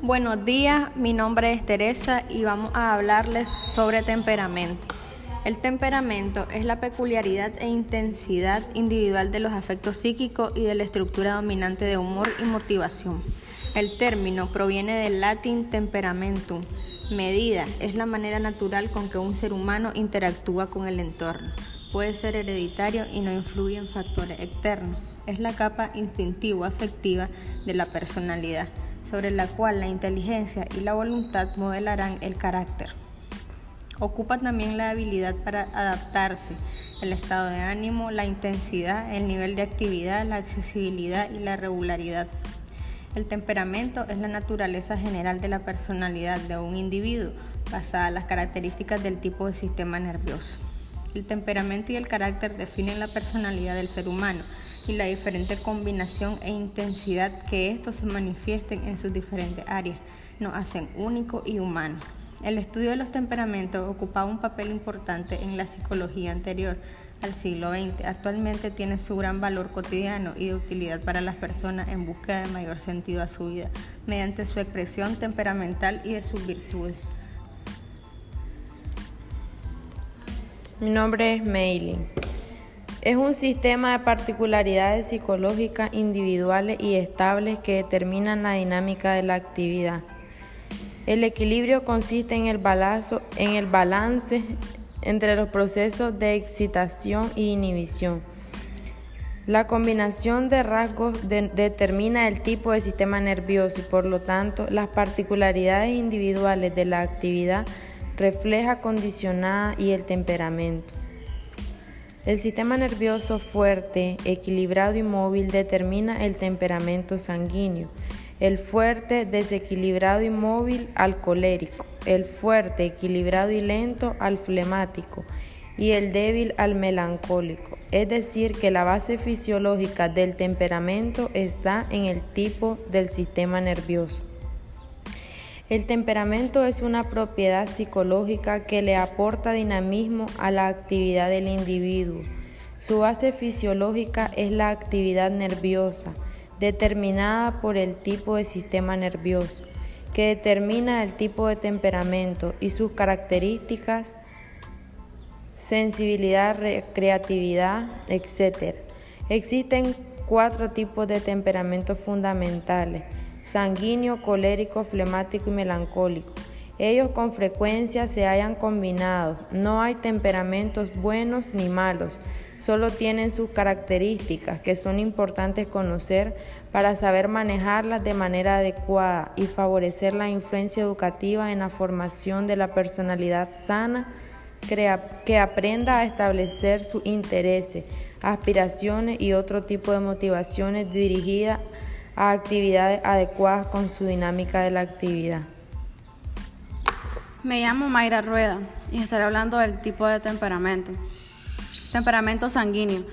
Buenos días, mi nombre es Teresa y vamos a hablarles sobre temperamento. El temperamento es la peculiaridad e intensidad individual de los afectos psíquicos y de la estructura dominante de humor y motivación. El término proviene del latín temperamentum. Medida es la manera natural con que un ser humano interactúa con el entorno. Puede ser hereditario y no influye en factores externos. Es la capa instintivo-afectiva de la personalidad sobre la cual la inteligencia y la voluntad modelarán el carácter. Ocupa también la habilidad para adaptarse, el estado de ánimo, la intensidad, el nivel de actividad, la accesibilidad y la regularidad. El temperamento es la naturaleza general de la personalidad de un individuo, basada en las características del tipo de sistema nervioso. El temperamento y el carácter definen la personalidad del ser humano y la diferente combinación e intensidad que estos se manifiesten en sus diferentes áreas nos hacen único y humano. El estudio de los temperamentos ocupaba un papel importante en la psicología anterior al siglo XX. Actualmente tiene su gran valor cotidiano y de utilidad para las personas en búsqueda de mayor sentido a su vida, mediante su expresión temperamental y de sus virtudes. Mi nombre es Meiling. Es un sistema de particularidades psicológicas individuales y estables que determinan la dinámica de la actividad. El equilibrio consiste en el, balazo, en el balance entre los procesos de excitación y inhibición. La combinación de rasgos determina el tipo de sistema nervioso y por lo tanto las particularidades individuales de la actividad refleja condicionada y el temperamento. El sistema nervioso fuerte, equilibrado y móvil determina el temperamento sanguíneo. El fuerte, desequilibrado y móvil al colérico. El fuerte, equilibrado y lento al flemático. Y el débil al melancólico. Es decir, que la base fisiológica del temperamento está en el tipo del sistema nervioso. El temperamento es una propiedad psicológica que le aporta dinamismo a la actividad del individuo. Su base fisiológica es la actividad nerviosa, determinada por el tipo de sistema nervioso, que determina el tipo de temperamento y sus características, sensibilidad, creatividad, etc. Existen cuatro tipos de temperamentos fundamentales sanguíneo, colérico, flemático y melancólico. Ellos con frecuencia se hayan combinado. No hay temperamentos buenos ni malos, solo tienen sus características que son importantes conocer para saber manejarlas de manera adecuada y favorecer la influencia educativa en la formación de la personalidad sana que aprenda a establecer sus intereses, aspiraciones y otro tipo de motivaciones dirigidas a actividades adecuadas con su dinámica de la actividad. Me llamo Mayra Rueda y estaré hablando del tipo de temperamento. Temperamento sanguíneo.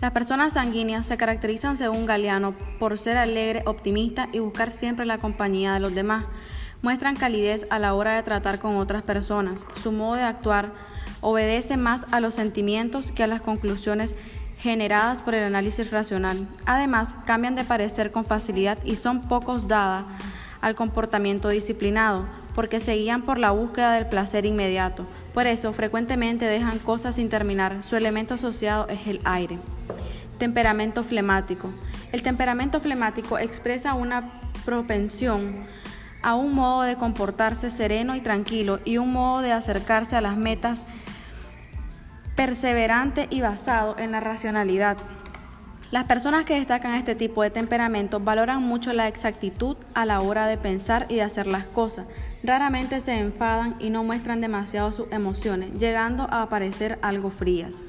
Las personas sanguíneas se caracterizan según Galeano por ser alegre, optimista y buscar siempre la compañía de los demás. Muestran calidez a la hora de tratar con otras personas. Su modo de actuar obedece más a los sentimientos que a las conclusiones generadas por el análisis racional. Además, cambian de parecer con facilidad y son pocos dadas al comportamiento disciplinado, porque se guían por la búsqueda del placer inmediato. Por eso, frecuentemente dejan cosas sin terminar. Su elemento asociado es el aire. Temperamento flemático. El temperamento flemático expresa una propensión a un modo de comportarse sereno y tranquilo y un modo de acercarse a las metas perseverante y basado en la racionalidad. Las personas que destacan este tipo de temperamento valoran mucho la exactitud a la hora de pensar y de hacer las cosas. Raramente se enfadan y no muestran demasiado sus emociones, llegando a parecer algo frías.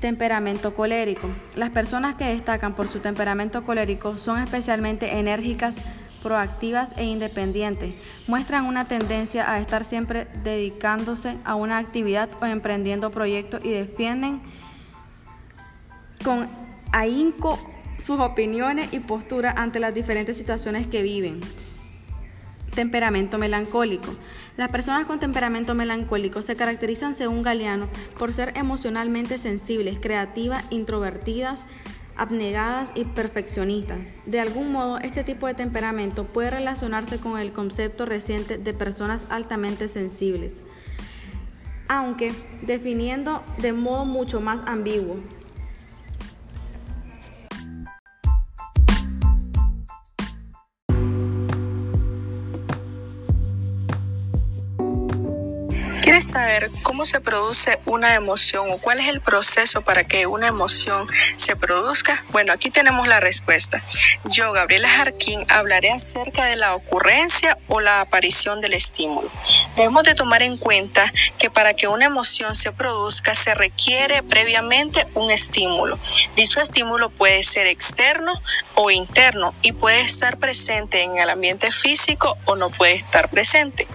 Temperamento colérico. Las personas que destacan por su temperamento colérico son especialmente enérgicas, proactivas e independientes. Muestran una tendencia a estar siempre dedicándose a una actividad o emprendiendo proyectos y defienden con ahínco sus opiniones y posturas ante las diferentes situaciones que viven. Temperamento melancólico. Las personas con temperamento melancólico se caracterizan, según Galeano, por ser emocionalmente sensibles, creativas, introvertidas, abnegadas y perfeccionistas. De algún modo, este tipo de temperamento puede relacionarse con el concepto reciente de personas altamente sensibles, aunque definiendo de modo mucho más ambiguo. ¿Quieres saber cómo se produce una emoción o cuál es el proceso para que una emoción se produzca? Bueno, aquí tenemos la respuesta. Yo, Gabriela Jarquín, hablaré acerca de la ocurrencia o la aparición del estímulo. Debemos de tomar en cuenta que para que una emoción se produzca se requiere previamente un estímulo. Dicho estímulo puede ser externo o interno y puede estar presente en el ambiente físico o no puede estar presente.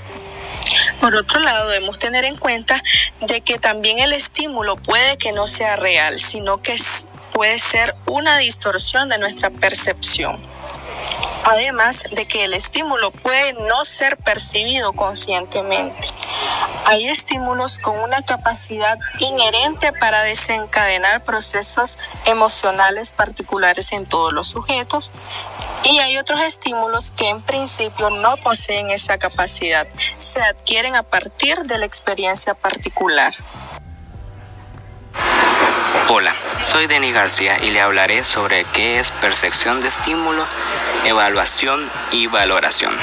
Por otro lado, debemos tener en cuenta de que también el estímulo puede que no sea real, sino que puede ser una distorsión de nuestra percepción. Además de que el estímulo puede no ser percibido conscientemente. Hay estímulos con una capacidad inherente para desencadenar procesos emocionales particulares en todos los sujetos y hay otros estímulos que en principio no poseen esa capacidad, se adquieren a partir de la experiencia particular. Hola, soy Denis García y le hablaré sobre qué es percepción de estímulo, evaluación y valoración.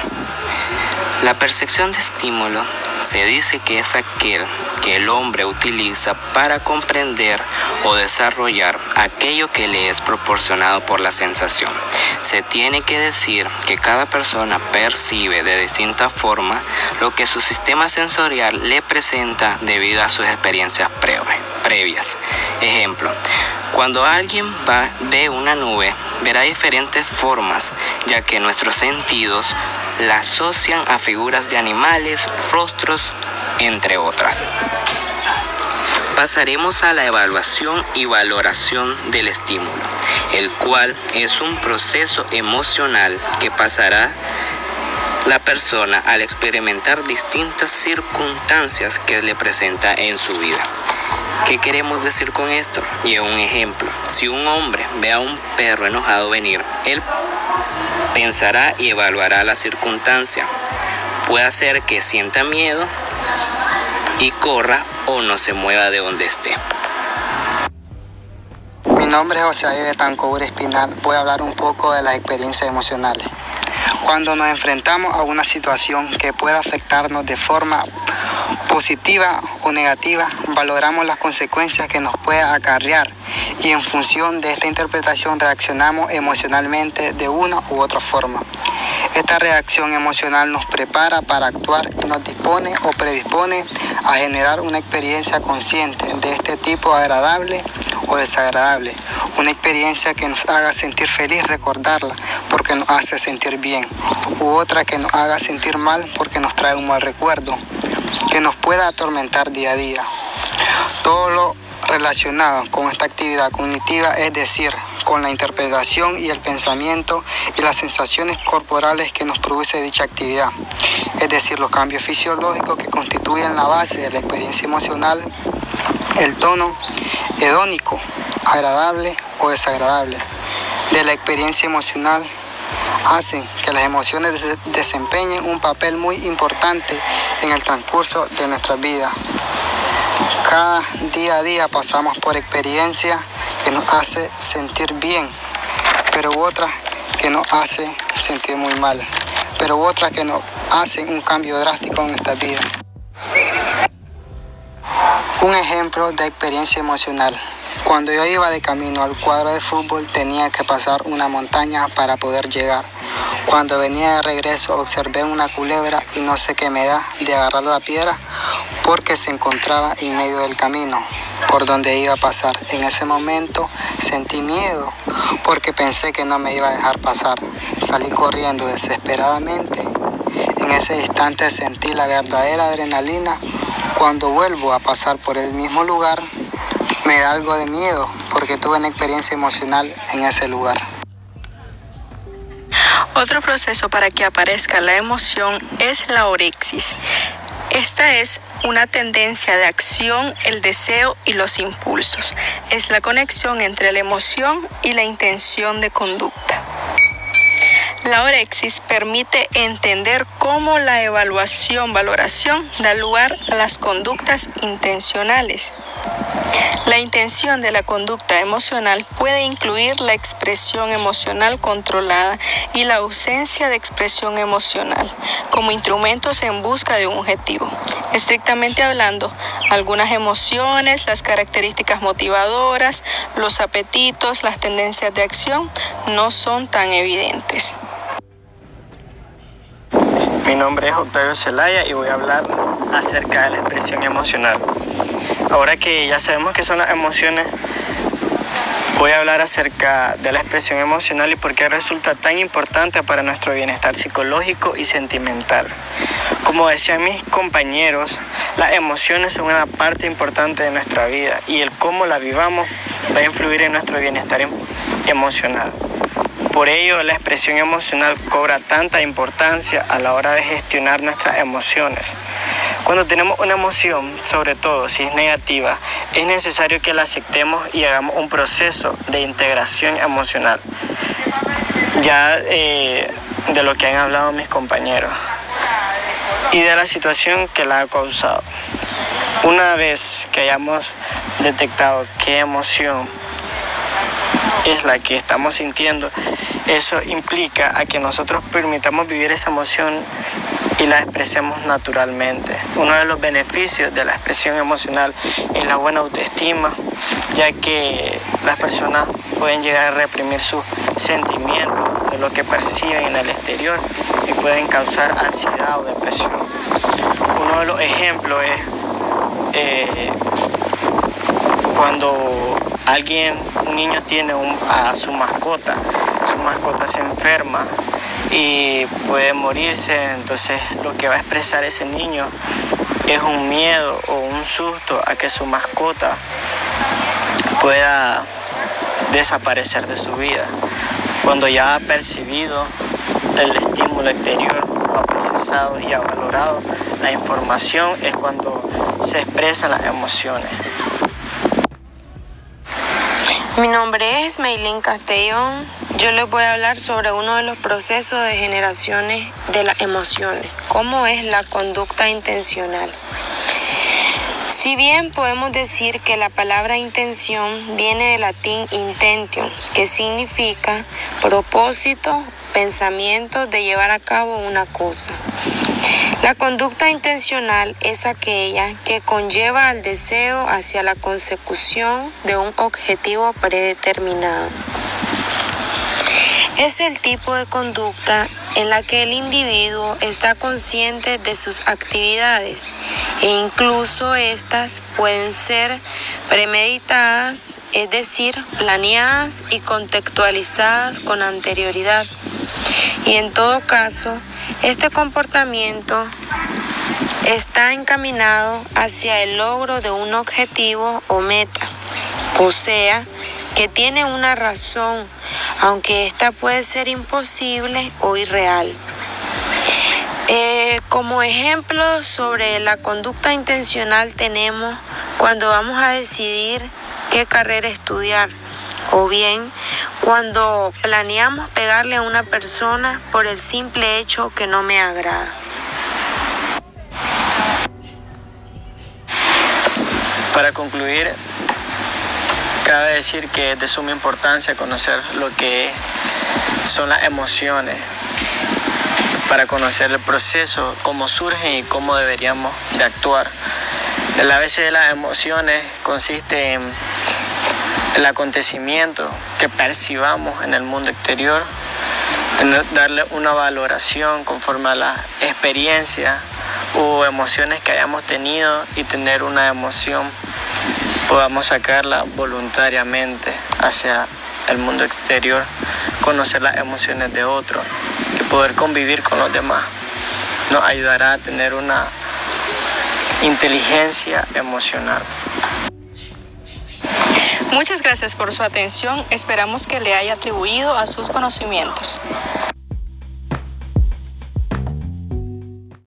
La percepción de estímulo se dice que es aquel que el hombre utiliza para comprender o desarrollar aquello que le es proporcionado por la sensación. Se tiene que decir que cada persona percibe de distinta forma lo que su sistema sensorial le presenta debido a sus experiencias previas. Ejemplo, cuando alguien va, ve una nube, verá diferentes formas, ya que nuestros sentidos la asocian a figuras de animales, rostros, entre otras. Pasaremos a la evaluación y valoración del estímulo, el cual es un proceso emocional que pasará la persona al experimentar distintas circunstancias que le presenta en su vida. ¿Qué queremos decir con esto? Y un ejemplo, si un hombre ve a un perro enojado venir, él pensará y evaluará la circunstancia. Puede ser que sienta miedo y corra o no se mueva de donde esté. Mi nombre es José Betancourt Espinal. Voy a hablar un poco de las experiencias emocionales. Cuando nos enfrentamos a una situación que pueda afectarnos de forma positiva o negativa, valoramos las consecuencias que nos puede acarrear y en función de esta interpretación reaccionamos emocionalmente de una u otra forma. Esta reacción emocional nos prepara para actuar y nos dispone o predispone a generar una experiencia consciente de este tipo agradable o desagradable. Una experiencia que nos haga sentir feliz recordarla porque nos hace sentir bien. U otra que nos haga sentir mal porque nos trae un mal recuerdo. Que nos pueda atormentar día a día. Todo lo relacionado con esta actividad cognitiva, es decir, con la interpretación y el pensamiento y las sensaciones corporales que nos produce dicha actividad, es decir, los cambios fisiológicos que constituyen la base de la experiencia emocional, el tono hedónico, agradable o desagradable de la experiencia emocional hacen que las emociones desempeñen un papel muy importante en el transcurso de nuestra vida. Cada día a día pasamos por experiencias que nos hace sentir bien, pero otras que nos hace sentir muy mal, pero otras que nos hacen un cambio drástico en nuestra vida. Un ejemplo de experiencia emocional. Cuando yo iba de camino al cuadro de fútbol tenía que pasar una montaña para poder llegar. Cuando venía de regreso observé una culebra y no sé qué me da de agarrar la piedra porque se encontraba en medio del camino por donde iba a pasar. En ese momento sentí miedo porque pensé que no me iba a dejar pasar. Salí corriendo desesperadamente. En ese instante sentí la verdadera adrenalina. Cuando vuelvo a pasar por el mismo lugar, me da algo de miedo porque tuve una experiencia emocional en ese lugar. Otro proceso para que aparezca la emoción es la orexis. Esta es una tendencia de acción, el deseo y los impulsos. Es la conexión entre la emoción y la intención de conducta. La orexis permite entender cómo la evaluación, valoración da lugar a las conductas intencionales. La intención de la conducta emocional puede incluir la expresión emocional controlada y la ausencia de expresión emocional como instrumentos en busca de un objetivo. Estrictamente hablando, algunas emociones, las características motivadoras, los apetitos, las tendencias de acción no son tan evidentes. Mi nombre es Octavio Zelaya y voy a hablar acerca de la expresión emocional. Ahora que ya sabemos qué son las emociones, voy a hablar acerca de la expresión emocional y por qué resulta tan importante para nuestro bienestar psicológico y sentimental. Como decían mis compañeros, las emociones son una parte importante de nuestra vida y el cómo la vivamos va a influir en nuestro bienestar em-, emocional. Por ello, la expresión emocional cobra tanta importancia a la hora de gestionar nuestras emociones. Cuando tenemos una emoción, sobre todo si es negativa, es necesario que la aceptemos y hagamos un proceso de integración emocional. Ya eh, de lo que han hablado mis compañeros y de la situación que la ha causado. Una vez que hayamos detectado qué emoción es la que estamos sintiendo, eso implica a que nosotros permitamos vivir esa emoción y la expresemos naturalmente. Uno de los beneficios de la expresión emocional es la buena autoestima, ya que las personas pueden llegar a reprimir sus sentimientos de lo que perciben en el exterior y pueden causar ansiedad o depresión. Uno de los ejemplos es eh, cuando alguien, un niño tiene a su mascota, su mascota se enferma y puede morirse, entonces lo que va a expresar ese niño es un miedo o un susto a que su mascota pueda desaparecer de su vida. Cuando ya ha percibido el estímulo exterior, ha procesado y ha valorado la información, es cuando se expresan las emociones. Mi nombre es Meilín Castellón. Yo les voy a hablar sobre uno de los procesos de generaciones de las emociones, cómo es la conducta intencional. Si bien podemos decir que la palabra intención viene del latín intention, que significa propósito, pensamiento de llevar a cabo una cosa. La conducta intencional es aquella que conlleva al deseo hacia la consecución de un objetivo predeterminado. Es el tipo de conducta en la que el individuo está consciente de sus actividades e incluso estas pueden ser premeditadas, es decir, planeadas y contextualizadas con anterioridad. Y en todo caso, este comportamiento está encaminado hacia el logro de un objetivo o meta, o sea, que tiene una razón, aunque esta puede ser imposible o irreal. Eh, como ejemplo sobre la conducta intencional tenemos cuando vamos a decidir qué carrera estudiar o bien cuando planeamos pegarle a una persona por el simple hecho que no me agrada. Para concluir, cabe decir que es de suma importancia conocer lo que son las emociones, para conocer el proceso, cómo surgen y cómo deberíamos de actuar. ABC de las emociones consiste en el acontecimiento que percibamos en el mundo exterior, darle una valoración conforme a la experiencia o emociones que hayamos tenido y tener una emoción, podamos sacarla voluntariamente hacia el mundo exterior, conocer las emociones de otros y poder convivir con los demás. Nos ayudará a tener una inteligencia emocional. Muchas gracias por su atención. Esperamos que le haya atribuido a sus conocimientos.